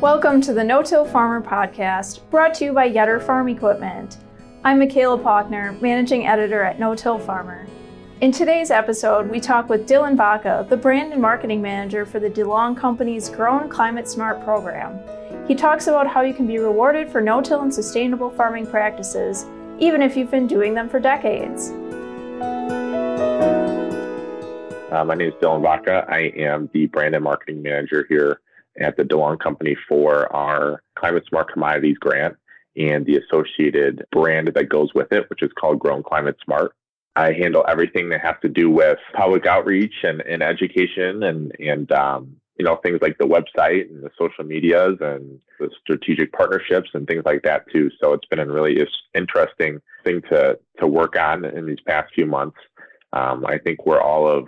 Welcome to the No Till Farmer podcast, brought to you by Yetter Farm Equipment. I'm Michaela Paukner, managing editor at No Till Farmer. In today's episode, we talk with Dylan Vaca, the brand and marketing manager for the DeLong Company's Grown Climate Smart program. He talks about how you can be rewarded for no till and sustainable farming practices, even if you've been doing them for decades. Uh, my name is Dylan Vaca. I am the brand and marketing manager here at the DeLong Company for our Climate Smart Commodities grant and the associated brand that goes with it, which is called Grown Climate Smart. I handle everything that has to do with public outreach and, and education and, and um, you know, things like the website and the social medias and the strategic partnerships and things like that too. So it's been a really interesting thing to, to work on in these past few months. Um, I think we're all of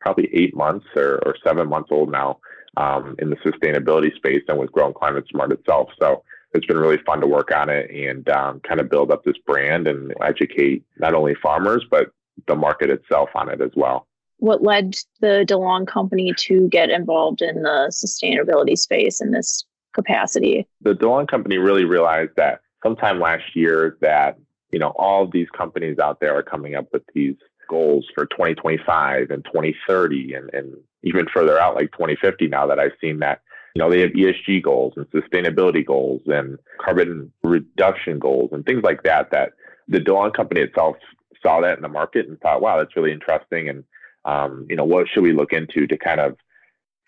probably eight months or, or seven months old now um, in the sustainability space and with Grown Climate Smart itself. So it's been really fun to work on it and um, kind of build up this brand and educate not only farmers, but the market itself on it as well. What led the DeLong company to get involved in the sustainability space in this capacity? The DeLong company really realized that sometime last year that, you know, all of these companies out there are coming up with these goals for 2025 and 2030 and, and even further out like 2050 now that I've seen that you know they have ESG goals and sustainability goals and carbon reduction goals and things like that that the DeLong company itself saw that in the market and thought wow that's really interesting. And um, you know what should we look into to kind of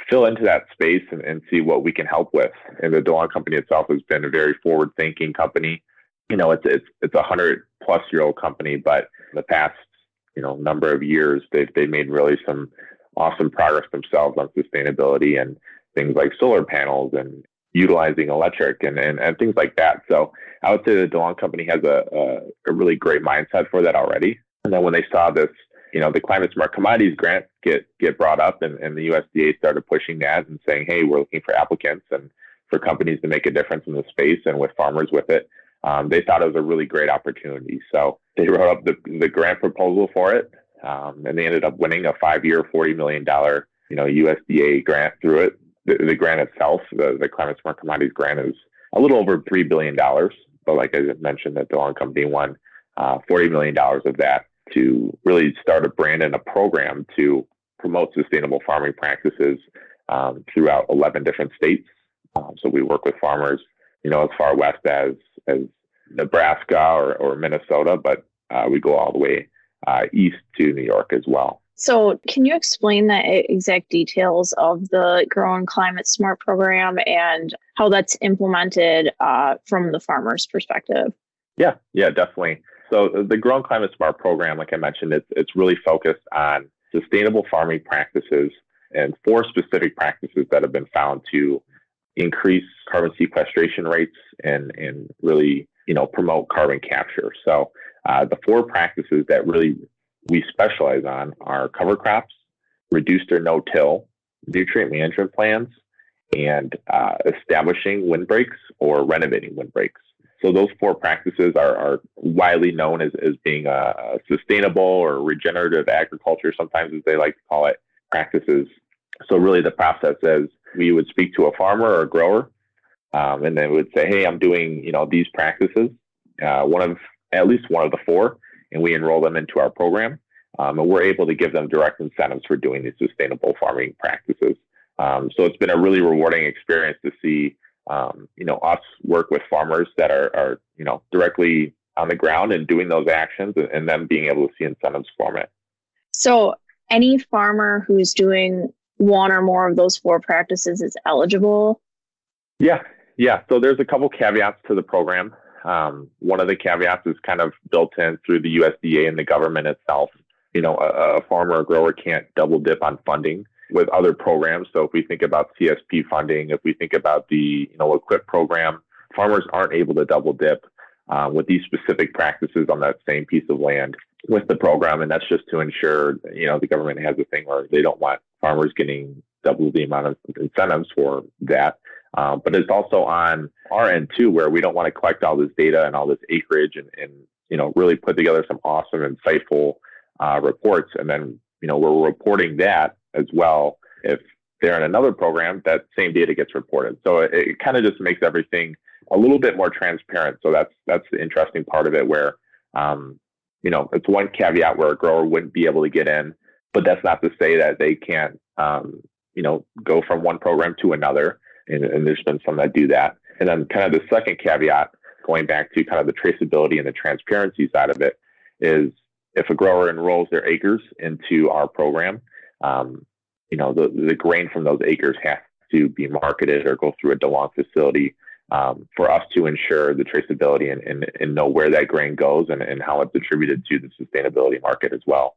fill into that space and, and see what we can help with? And the DeLong company itself has been a very forward thinking company. You know it's it's it's a hundred plus year old company but the past you know number of years they've they made really some awesome progress themselves on sustainability and things like solar panels and utilizing electric and, and, and things like that. So I would say the DeLong company has a, a, a really great mindset for that already. And then when they saw this, you know, the climate smart commodities grant get get brought up and, and the USDA started pushing that and saying, hey, we're looking for applicants and for companies to make a difference in the space and with farmers with it. Um, they thought it was a really great opportunity. So they wrote up the, the grant proposal for it um, and they ended up winning a five-year, forty million dollar, you know, USDA grant through it. The, the grant itself, the, the Climate Smart Commodities grant, is a little over three billion dollars. But like I mentioned, that DeLong Company won uh, forty million dollars of that to really start a brand and a program to promote sustainable farming practices um, throughout 11 different states. Um, so we work with farmers, you know, as far west as as Nebraska or, or Minnesota, but uh, we go all the way uh, east to New York as well. So, can you explain the exact details of the Grown Climate Smart program and how that's implemented uh, from the farmer's perspective? Yeah, yeah, definitely. So, the Grown Climate Smart program, like I mentioned, it's, it's really focused on sustainable farming practices and four specific practices that have been found to increase carbon sequestration rates and, and really you know promote carbon capture. So uh, the four practices that really we specialize on are cover crops, reduced or no-till, nutrient management plans, and uh, establishing windbreaks or renovating windbreaks. So those four practices are, are widely known as, as being a sustainable or regenerative agriculture, sometimes as they like to call it, practices. So really the process is we would speak to a farmer or a grower, um, and they would say, hey, I'm doing, you know, these practices. Uh, one of at least one of the four, and we enroll them into our program. Um, and we're able to give them direct incentives for doing these sustainable farming practices. Um, so it's been a really rewarding experience to see, um, you know, us work with farmers that are, are, you know, directly on the ground and doing those actions, and, and then being able to see incentives from it. So any farmer who's doing one or more of those four practices is eligible. Yeah, yeah. So there's a couple caveats to the program. Um, one of the caveats is kind of built in through the USDA and the government itself. You know, a, a farmer or grower can't double dip on funding with other programs. So if we think about CSP funding, if we think about the you know EQIP program, farmers aren't able to double dip uh, with these specific practices on that same piece of land with the program, and that's just to ensure you know the government has a thing where they don't want farmers getting double the amount of incentives for that. Um, but it's also on our end too, where we don't want to collect all this data and all this acreage and, and you know really put together some awesome, insightful uh, reports, and then you know we're reporting that as well. If they're in another program, that same data gets reported. So it, it kind of just makes everything a little bit more transparent. So that's that's the interesting part of it, where um, you know it's one caveat where a grower wouldn't be able to get in, but that's not to say that they can't um, you know go from one program to another. And, and there's been some that do that. And then kind of the second caveat, going back to kind of the traceability and the transparency side of it, is if a grower enrolls their acres into our program, um, you know, the, the grain from those acres has to be marketed or go through a DeLong facility um, for us to ensure the traceability and, and, and know where that grain goes and, and how it's attributed to the sustainability market as well.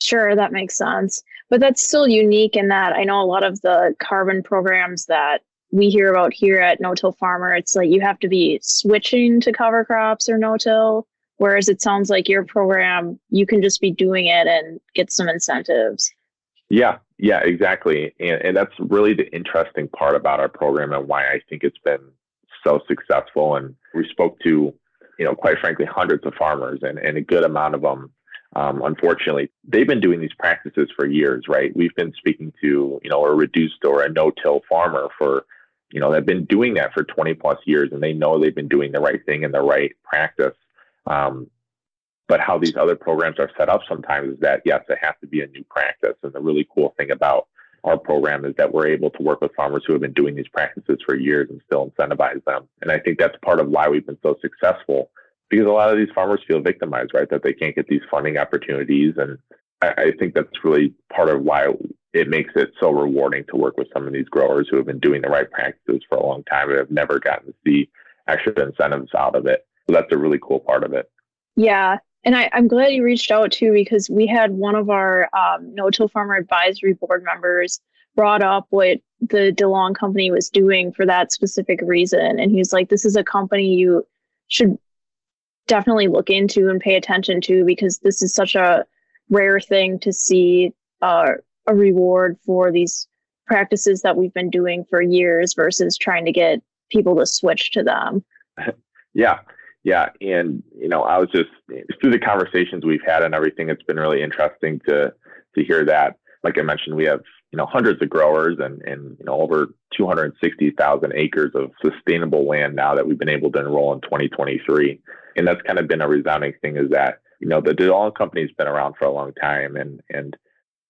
Sure, that makes sense. But that's still unique in that I know a lot of the carbon programs that we hear about here at No Till Farmer, it's like you have to be switching to cover crops or no till. Whereas it sounds like your program, you can just be doing it and get some incentives. Yeah, yeah, exactly. And, and that's really the interesting part about our program and why I think it's been so successful. And we spoke to, you know, quite frankly, hundreds of farmers and, and a good amount of them. Um, unfortunately, they've been doing these practices for years, right? We've been speaking to, you know, a reduced or a no-till farmer for, you know, they've been doing that for 20 plus years and they know they've been doing the right thing and the right practice. Um, but how these other programs are set up sometimes is that yes, it has to be a new practice. And the really cool thing about our program is that we're able to work with farmers who have been doing these practices for years and still incentivize them. And I think that's part of why we've been so successful because a lot of these farmers feel victimized, right? That they can't get these funding opportunities. And I, I think that's really part of why it makes it so rewarding to work with some of these growers who have been doing the right practices for a long time and have never gotten to see extra incentives out of it. So that's a really cool part of it. Yeah. And I, am glad you reached out too, because we had one of our um, No Till Farmer Advisory Board members brought up what the DeLong company was doing for that specific reason. And he's like, this is a company you should definitely look into and pay attention to because this is such a rare thing to see uh, a reward for these practices that we've been doing for years versus trying to get people to switch to them. Yeah, yeah, and you know, I was just through the conversations we've had and everything. It's been really interesting to to hear that. Like I mentioned, we have you know hundreds of growers and and you know over 260,000 acres of sustainable land now that we've been able to enroll in 2023. And that's kind of been a resounding thing is that you know the DeLong company's been around for a long time and and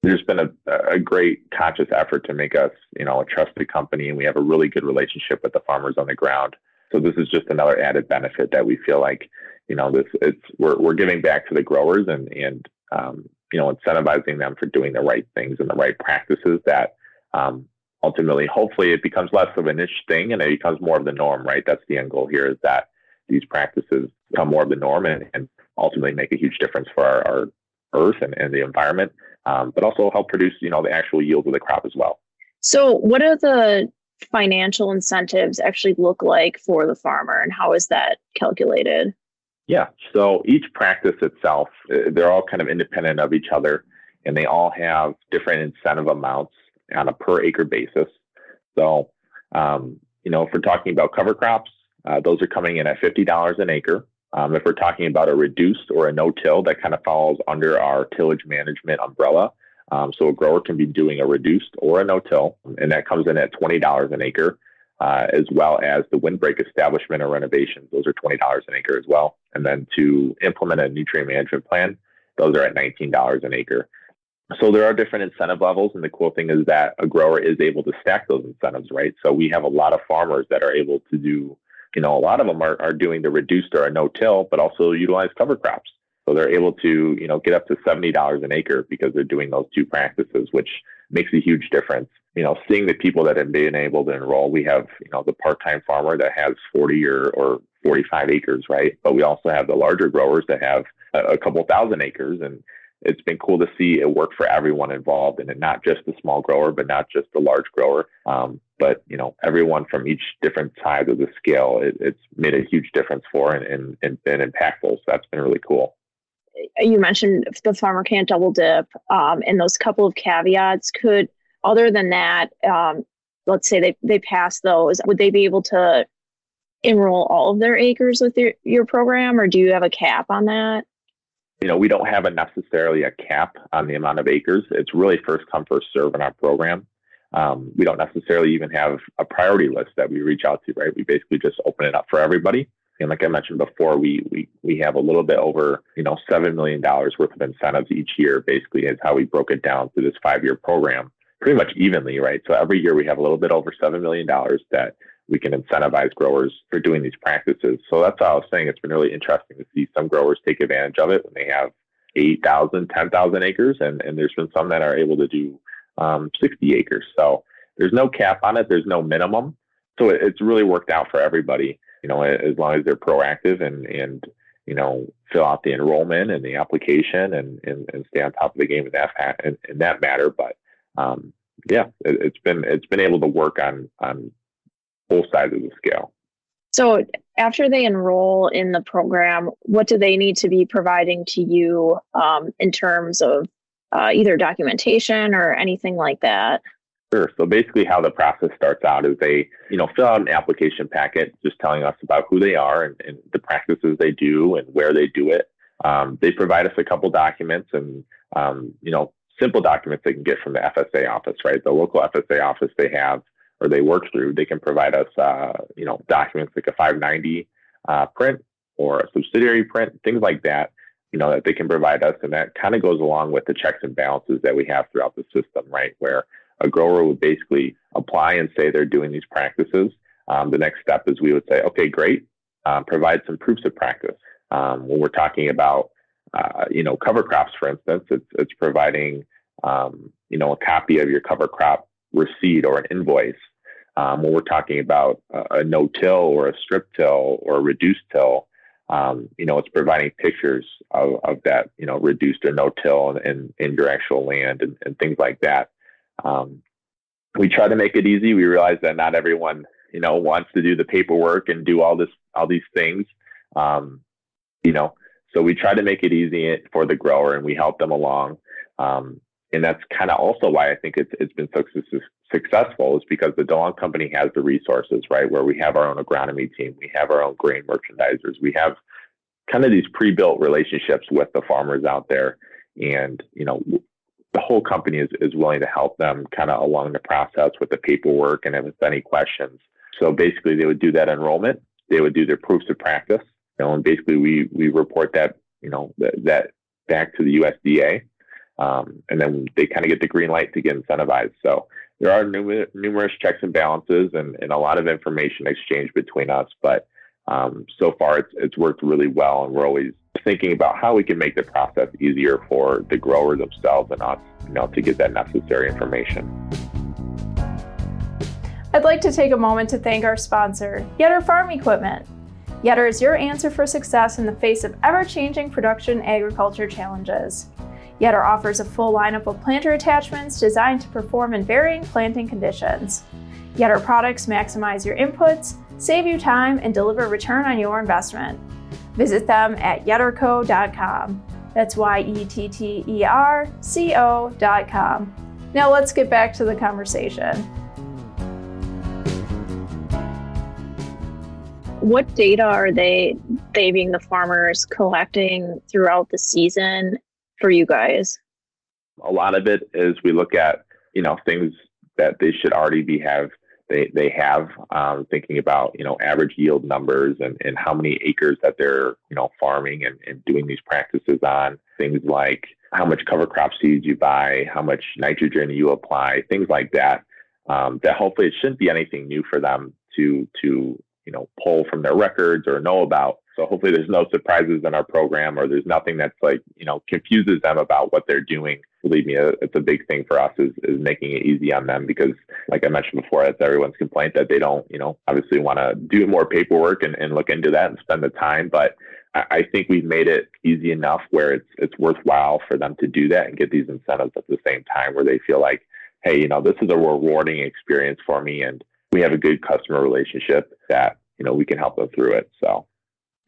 there's been a, a great conscious effort to make us you know a trusted company and we have a really good relationship with the farmers on the ground so this is just another added benefit that we feel like, you know, this it's we're we're giving back to the growers and and um, you know incentivizing them for doing the right things and the right practices that um, ultimately, hopefully, it becomes less of a niche thing and it becomes more of the norm. Right? That's the end goal here is that these practices become more of the norm and, and ultimately make a huge difference for our, our earth and, and the environment, um, but also help produce you know the actual yield of the crop as well. So, what are the financial incentives actually look like for the farmer and how is that calculated? Yeah, so each practice itself, uh, they're all kind of independent of each other and they all have different incentive amounts on a per acre basis. So, um, you know, if we're talking about cover crops, uh, those are coming in at $50 an acre. Um, if we're talking about a reduced or a no till, that kind of falls under our tillage management umbrella. Um, so a grower can be doing a reduced or a no-till, and that comes in at $20 an acre, uh, as well as the windbreak establishment or renovations. Those are $20 an acre as well. And then to implement a nutrient management plan, those are at $19 an acre. So there are different incentive levels, and the cool thing is that a grower is able to stack those incentives, right? So we have a lot of farmers that are able to do, you know, a lot of them are, are doing the reduced or a no-till, but also utilize cover crops. So they're able to, you know, get up to $70 an acre because they're doing those two practices, which makes a huge difference. You know, seeing the people that have been able to enroll, we have, you know, the part-time farmer that has 40 or, or 45 acres, right? But we also have the larger growers that have a, a couple thousand acres. And it's been cool to see it work for everyone involved and not just the small grower, but not just the large grower. Um, but you know, everyone from each different side of the scale, it, it's made a huge difference for and, and, and been impactful. So that's been really cool you mentioned the farmer can't double dip, um, and those couple of caveats could, other than that, um, let's say they, they pass those, would they be able to enroll all of their acres with your, your program, or do you have a cap on that? You know, we don't have a necessarily a cap on the amount of acres. It's really first come, first serve in our program. um, we don't necessarily even have a priority list that we reach out to, right? We basically just open it up for everybody. And like I mentioned before, we we we have a little bit over you know seven million dollars worth of incentives each year. Basically, is how we broke it down through this five year program, pretty much evenly, right? So every year we have a little bit over seven million dollars that we can incentivize growers for doing these practices. So that's how I was saying it's been really interesting to see some growers take advantage of it when they have 8,000, 10,000 acres, and and there's been some that are able to do um, 60 acres. So there's no cap on it. There's no minimum. So it, it's really worked out for everybody you know, as long as they're proactive and, and, you know, fill out the enrollment and the application and, and, and stay on top of the game in that, in, in that matter. But, um, yeah, it, it's been, it's been able to work on, on both sides of the scale. So after they enroll in the program, what do they need to be providing to you um, in terms of uh, either documentation or anything like that? Sure. So basically, how the process starts out is they, you know, fill out an application packet just telling us about who they are and, and the practices they do and where they do it. Um, they provide us a couple documents and, um, you know, simple documents they can get from the FSA office, right? The local FSA office they have or they work through, they can provide us, uh, you know, documents like a 590 uh, print or a subsidiary print, things like that, you know, that they can provide us. And that kind of goes along with the checks and balances that we have throughout the system, right? Where a grower would basically apply and say they're doing these practices. Um, the next step is we would say, okay, great, um, provide some proofs of practice. Um, when we're talking about, uh, you know, cover crops, for instance, it's, it's providing, um, you know, a copy of your cover crop receipt or an invoice. Um, when we're talking about a, no-till or a strip till or a reduced till, um, you know, it's providing pictures of, of that, you know, reduced or no-till in, in your actual land and, and things like that. Um, we try to make it easy. We realize that not everyone, you know, wants to do the paperwork and do all this, all these things. Um, you know, so we try to make it easy for the grower and we help them along. Um, and that's kind of also why I think it's, it's been so su- successful is because the DeLong company has the resources, right? Where we have our own agronomy team, we have our own grain merchandisers, we have kind of these pre-built relationships with the farmers out there. And, you know, the whole company is, is willing to help them kind of along the process with the paperwork and if there's any questions. So basically, they would do that enrollment. They would do their proofs of practice. You know, and basically, we we report that you know that, that back to the USDA, um, and then they kind of get the green light to get incentivized. So there are numerous, checks and balances and, and a lot of information exchanged between us. But um, so far, it's it's worked really well, and we're always thinking about how we can make the process easier for the grower themselves and us, you know, to get that necessary information. I'd like to take a moment to thank our sponsor, Yetter Farm Equipment. Yetter is your answer for success in the face of ever changing production agriculture challenges. Yetter offers a full lineup of planter attachments designed to perform in varying planting conditions. Yetter products maximize your inputs, save you time, and deliver return on your investment. Visit them at yetterco.com. That's Y E T T E R C O.com. Now let's get back to the conversation. What data are they, they being the farmers, collecting throughout the season for you guys? A lot of it is we look at, you know, things that they should already be have they they have um, thinking about you know average yield numbers and, and how many acres that they're you know farming and, and doing these practices on things like how much cover crop seeds you buy how much nitrogen you apply things like that um, that hopefully it shouldn't be anything new for them to to you know pull from their records or know about so hopefully there's no surprises in our program or there's nothing that's like, you know, confuses them about what they're doing. Believe me, uh, it's a big thing for us is, is making it easy on them because like I mentioned before, that's everyone's complaint that they don't, you know, obviously want to do more paperwork and, and look into that and spend the time. But I, I think we've made it easy enough where it's it's worthwhile for them to do that and get these incentives at the same time where they feel like, hey, you know, this is a rewarding experience for me and we have a good customer relationship that, you know, we can help them through it. So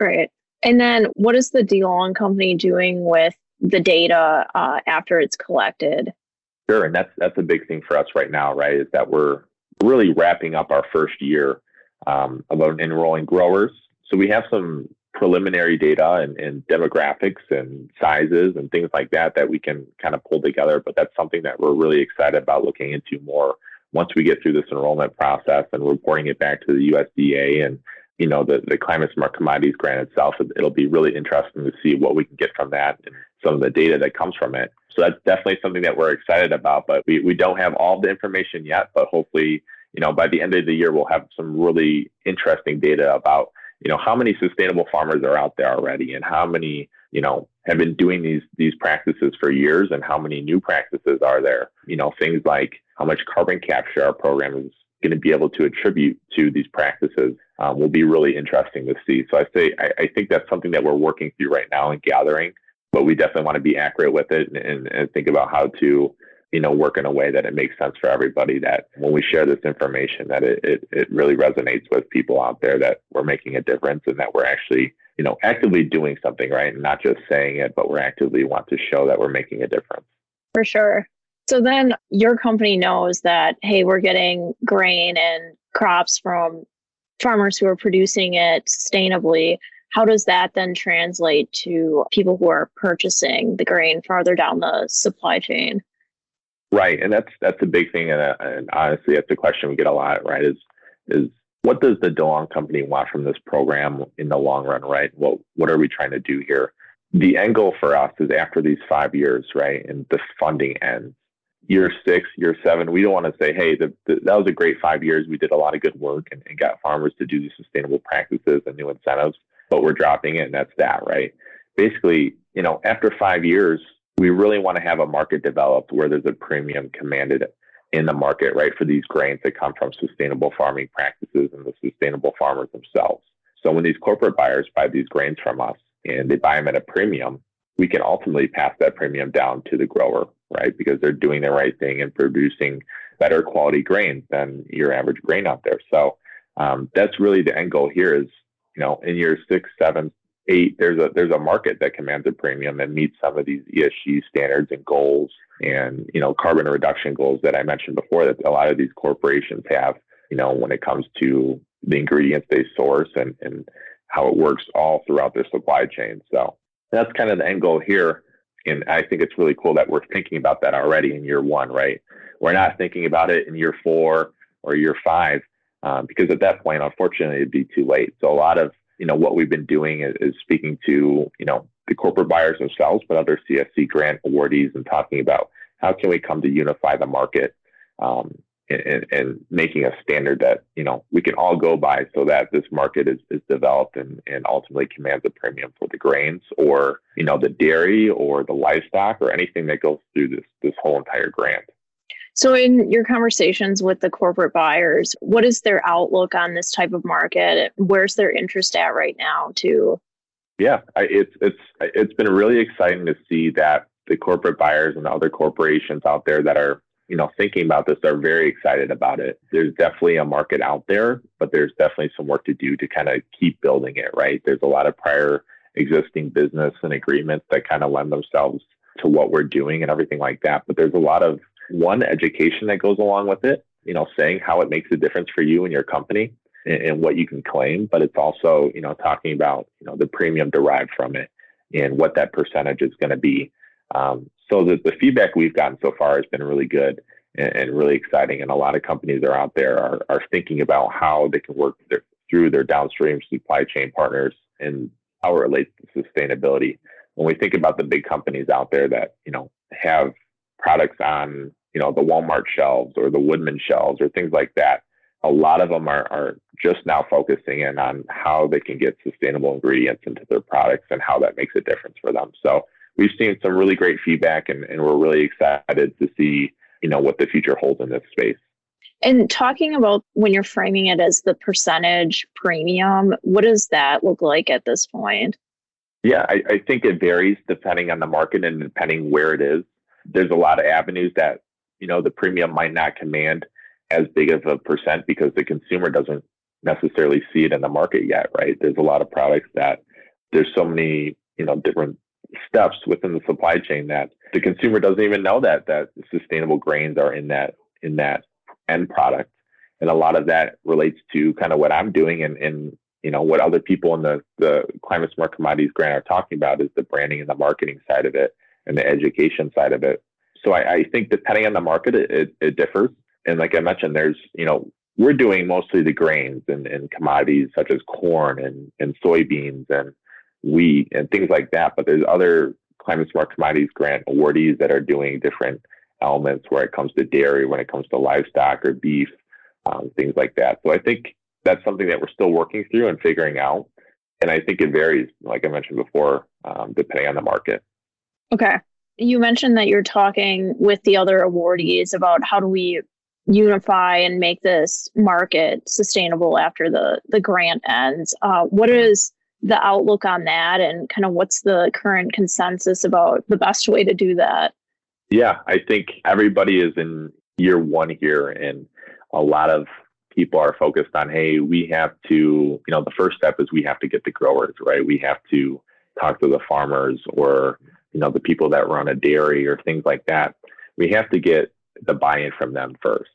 Right. And then what is the DeLong company doing with the data uh, after it's collected? Sure, and that's that's a big thing for us right now, right? Is that we're really wrapping up our first year um, about enrolling growers. So we have some preliminary data and, and, demographics and sizes and things like that that we can kind of pull together. But that's something that we're really excited about looking into more once we get through this enrollment process and reporting it back to the USDA and you know the, the climate smart commodities grant itself, it'll be really interesting to see what we can get from that and some of the data that comes from it. So that's definitely something that we're excited about. But we, we don't have all the information yet, but hopefully, you know, by the end of the year, we'll have some really interesting data about, you know, how many sustainable farmers are out there already and how many, you know, have been doing these these practices for years and how many new practices are there. You know, things like how much carbon capture our program is going to be able to attribute to these practices um, will be really interesting to see. So I say I, I, think that's something that we're working through right now and gathering, but we definitely want to be accurate with it and, and, and think about how to you know work in a way that it makes sense for everybody that when we share this information that it, it, it really resonates with people out there that we're making a difference and that we're actually you know actively doing something right? And not just saying it but we're actively want to show that we're making a difference. For sure so then your company knows that, hey, we're getting grain and crops from farmers who are producing it sustainably. How does that then translate to people who are purchasing the grain farther down the supply chain? Right, and that's that's a big thing, and, uh, and honestly, that's a question we get a lot. Right, is is what does the DeLong company want from this program in the long run? Right, what what are we trying to do here? The end goal for us is after these five years, right, and the funding ends year six, year seven, we don't want to say, hey, the, the, that was a great five years. We did a lot of good work and, and got farmers to do these sustainable practices and new incentives, but we're dropping it and that's that, right? Basically, you know, after five years, we really want to have a market developed where there's a premium commanded in the market, right, for these grains that come from sustainable farming practices and the sustainable farmers themselves. So when these corporate buyers buy these grains from us and they buy them at a premium, we can ultimately pass that premium down to the grower, right? Because they're doing the right thing and producing better quality grains than your average grain out there. So um, that's really the end goal here is, you know, in year six, seven, eight, there's a there's a market that commands a premium and meets some of these ESG standards and goals and you know carbon reduction goals that I mentioned before that a lot of these corporations have, you know, when it comes to the ingredients they source and, and how it works all throughout their supply chain. So that's kind of the end goal here. And I think it's really cool that we're thinking about that already in year one, right? We're not thinking about it in year four or year five, um, because at that point, unfortunately, it'd be too late. So a lot of you know what we've been doing is, is speaking to you know the corporate buyers themselves, but other CSC grant awardees, and talking about how can we come to unify the market um, and, and, making a standard that you know we can all go by so that this market is, is developed and, and ultimately commands a premium for the grains or you know the dairy or the livestock or anything that goes through this this whole entire grant. So in your conversations with the corporate buyers what is their outlook on this type of market? Where's their interest at right now too? Yeah it's it's it's been really exciting to see that the corporate buyers and the other corporations out there that are you know, thinking about this are very excited about it. There's definitely a market out there, but there's definitely some work to do to kind of keep building it, right? There's a lot of prior existing business and agreements that kind of lend themselves to what we're doing and everything like that. But there's a lot of one education that goes along with it, you know, saying how it makes a difference for you and your company and, and what you can claim. But it's also, you know, talking about, you know, the premium derived from it and what that percentage is going to be. Um, so the, the feedback we've gotten so far has been really good and, and, really exciting. And a lot of companies are out there are, are thinking about how they can work their, through their downstream supply chain partners and how it relates to sustainability. When we think about the big companies out there that, you know, have products on, you know, the Walmart shelves or the Woodman shelves or things like that, a lot of them are, are just now focusing in on how they can get sustainable ingredients into their products and how that makes a difference for them. So we've seen some really great feedback and, and we're really excited to see, you know, what the future holds in this space. And talking about when you're framing it as the percentage premium, what does that look like at this point? Yeah, I, I think it varies depending on the market and depending where it is. There's a lot of avenues that, you know, the premium might not command as big of a percent because the consumer doesn't necessarily see it in the market yet, right? There's a lot of products that there's so many, you know, different steps within the supply chain that the consumer doesn't even know that that sustainable grains are in that in that end product. And a lot of that relates to kind of what i'm doing and, and you know what other people in the the climate smart commodities grant are talking about is the branding and the marketing side of it and the education side of it. So i, I think depending on the market it, it, it differs. And like I mentioned, there's, you know, we're doing mostly the grains and, and commodities such as corn and, and soybeans and wheat and things like that. But there's other climate smart commodities grant awardees that are doing different elements where it comes to dairy, when it comes to livestock or beef, um, things like that. So I think that's something that we're still working through and figuring out. And I think it varies, like I mentioned before, um, depending on the market. Okay. You mentioned that you're talking with the other awardees about how do we unify and make this market sustainable after the the grant ends. Uh, what is the outlook on that, and kind of what's the current consensus about the best way to do that? Yeah, I think everybody is in year one here, and a lot of people are focused on, hey, we have to, you know, the first step is we have to get the growers, right? We have to talk to the farmers or, you know, the people that run a dairy or things like that. We have to get the buy-in from them first.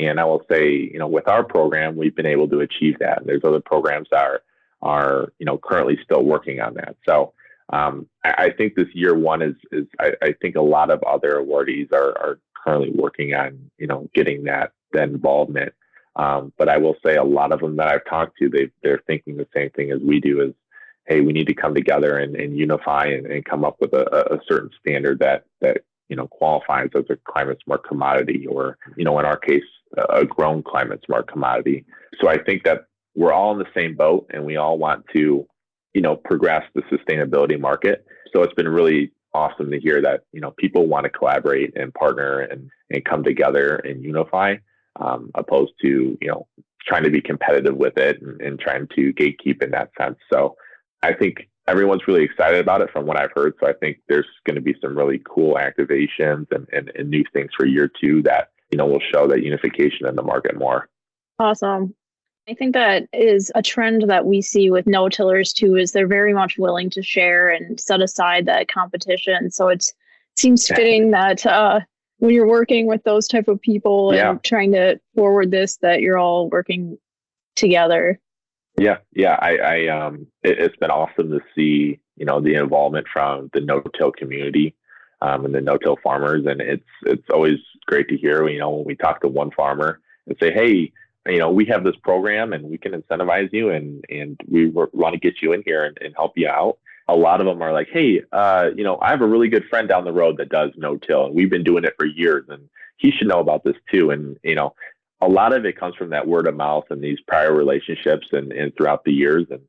And I will say, you know, with our program, we've been able to achieve that. And there's other programs that are, are you know, currently still working on that. So um, I, I, think this year one is, is I, I, think a lot of other awardees are, are currently working on, you know, getting that, that involvement. Um, but I will say a lot of them that I've talked to, they, they're thinking the same thing as we do is, hey, we need to come together and, and unify and, and, come up with a, a certain standard that, that you know qualifies as a climate smart commodity or you know in our case a grown climate smart commodity so i think that we're all in the same boat and we all want to you know progress the sustainability market so it's been really awesome to hear that you know people want to collaborate and partner and and come together and unify um, opposed to you know trying to be competitive with it and, and trying to gatekeep in that sense so i think everyone's really excited about it from what I've heard. So I think there's going to be some really cool activations and, and, and new things for year two that, you know, will show that unification in the market more. Awesome. I think that is a trend that we see with no tillers too, is they're very much willing to share and set aside that competition. So it seems fitting that uh, when you're working with those type of people yeah. and trying to forward this, that you're all working together. Yeah, yeah. I, I um, it, has been awesome to see, you know, the involvement from the no-till community um, and the no-till farmers, and it's it's always great to hear. You know, when we talk to one farmer and say, hey, you know, we have this program and we can incentivize you, and and we want to get you in here and, and help you out. A lot of them are like, hey, uh, you know, I have a really good friend down the road that does no-till, and we've been doing it for years, and he should know about this too. And you know, a lot of it comes from that word of mouth and these prior relationships and, and throughout the years. And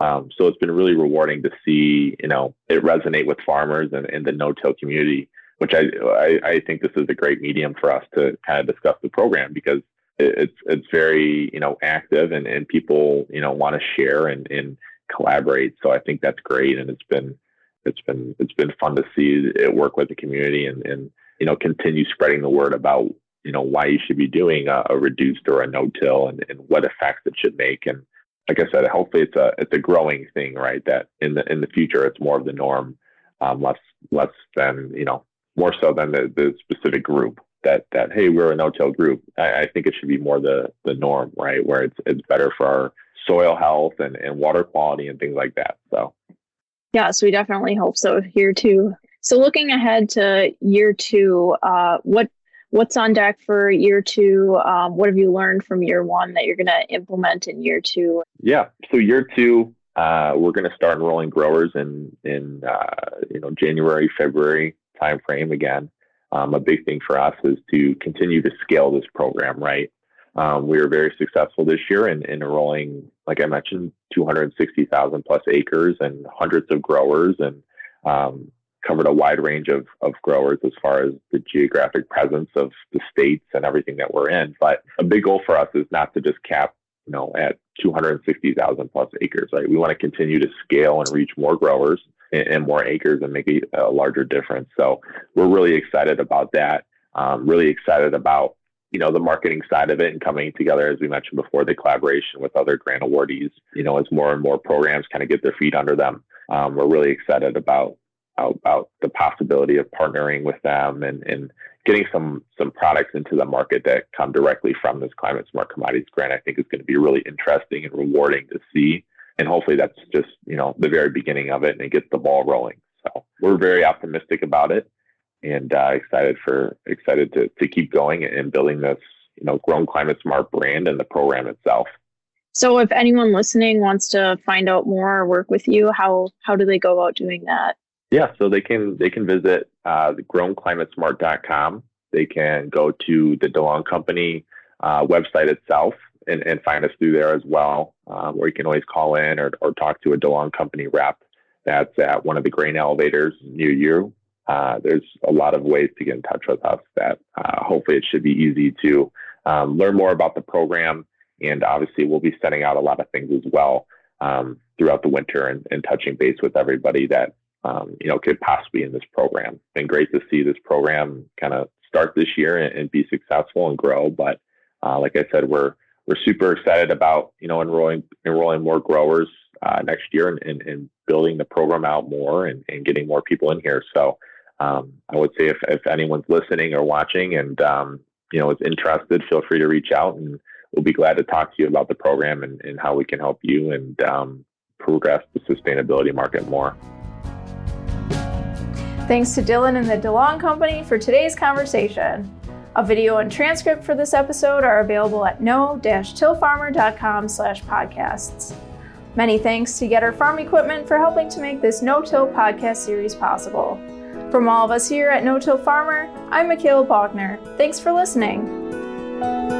um, so it's been really rewarding to see, you know, it resonate with farmers and, and the no-till community, which I, I, I think this is a great medium for us to kind of discuss the program because it's it's very you know active and, and people you know want to share and, and collaborate. So I think that's great, and it's been it's been it's been fun to see it work with the community and and you know continue spreading the word about you know why you should be doing a, a reduced or a no-till and, and what effects it should make. And like I said, hopefully it's a it's a growing thing, right? That in the in the future it's more of the norm, um, less less than you know more so than the, the specific group that that hey we're a no-till group. I, I think it should be more the the norm, right? Where it's it's better for our soil health and, and water quality and things like that. So yeah, so we definitely hope so here too. So looking ahead to year two, uh, what what's on deck for year two? Um, what have you learned from year one that you're going to implement in year two? Yeah, so year two, uh, we're going to start enrolling growers in in uh, you know January, February timeframe again. Um, a big thing for us is to continue to scale this program. Right, um, we were very successful this year in, in enrolling, like I mentioned, 260,000 plus acres and hundreds of growers and um, covered a wide range of, of growers as far as the geographic presence of the states and everything that we're in. But a big goal for us is not to just cap, you know, at 260,000 plus acres, right? We want to continue to scale and reach more growers and, more acres and make a, a, larger difference. So we're really excited about that. Um, really excited about you know the marketing side of it and coming together as we mentioned before the collaboration with other grant awardees you know as more and more programs kind of get their feet under them um, we're really excited about about the possibility of partnering with them and, and getting some some products into the market that come directly from this climate smart commodities grant i think is going to be really interesting and rewarding to see and hopefully that's just you know the very beginning of it and it gets the ball rolling so we're very optimistic about it and uh, excited for excited to, to keep going and building this you know, Grown Climate Smart brand and the program itself. So if anyone listening wants to find out more or work with you, how how do they go about doing that? Yeah, so they can they can visit uh, the grownclimatesmart.com. They can go to the DeLong Company uh, website itself and, and find us through there as well, um, or you can always call in or, or talk to a DeLong Company rep that's at one of the grain elevators near you. Uh, there's a lot of ways to get in touch with us that uh, hopefully it should be easy to um, learn more about the program and obviously, we'll be sending out a lot of things as well um, throughout the winter and, and, touching base with everybody that um, you know could possibly in this program. It's been great to see this program kind of start this year and, and, be successful and grow. But uh, like I said, we're we're super excited about you know enrolling enrolling more growers uh, next year and, and, and, building the program out more and, and getting more people in here. So um, I would say if, if anyone's listening or watching and um, you know is interested, feel free to reach out and we'll be glad to talk to you about the program and, and how we can help you and um, progress the sustainability market more. Thanks to Dylan and the DeLong Company for today's conversation. A video and transcript for this episode are available at no-tillfarmer.com slash podcasts. Many thanks to Yetter Farm Equipment for helping to make this no-till podcast series possible. From all of us here at No Till Farmer, I'm Michaela Paukner. Thanks for listening.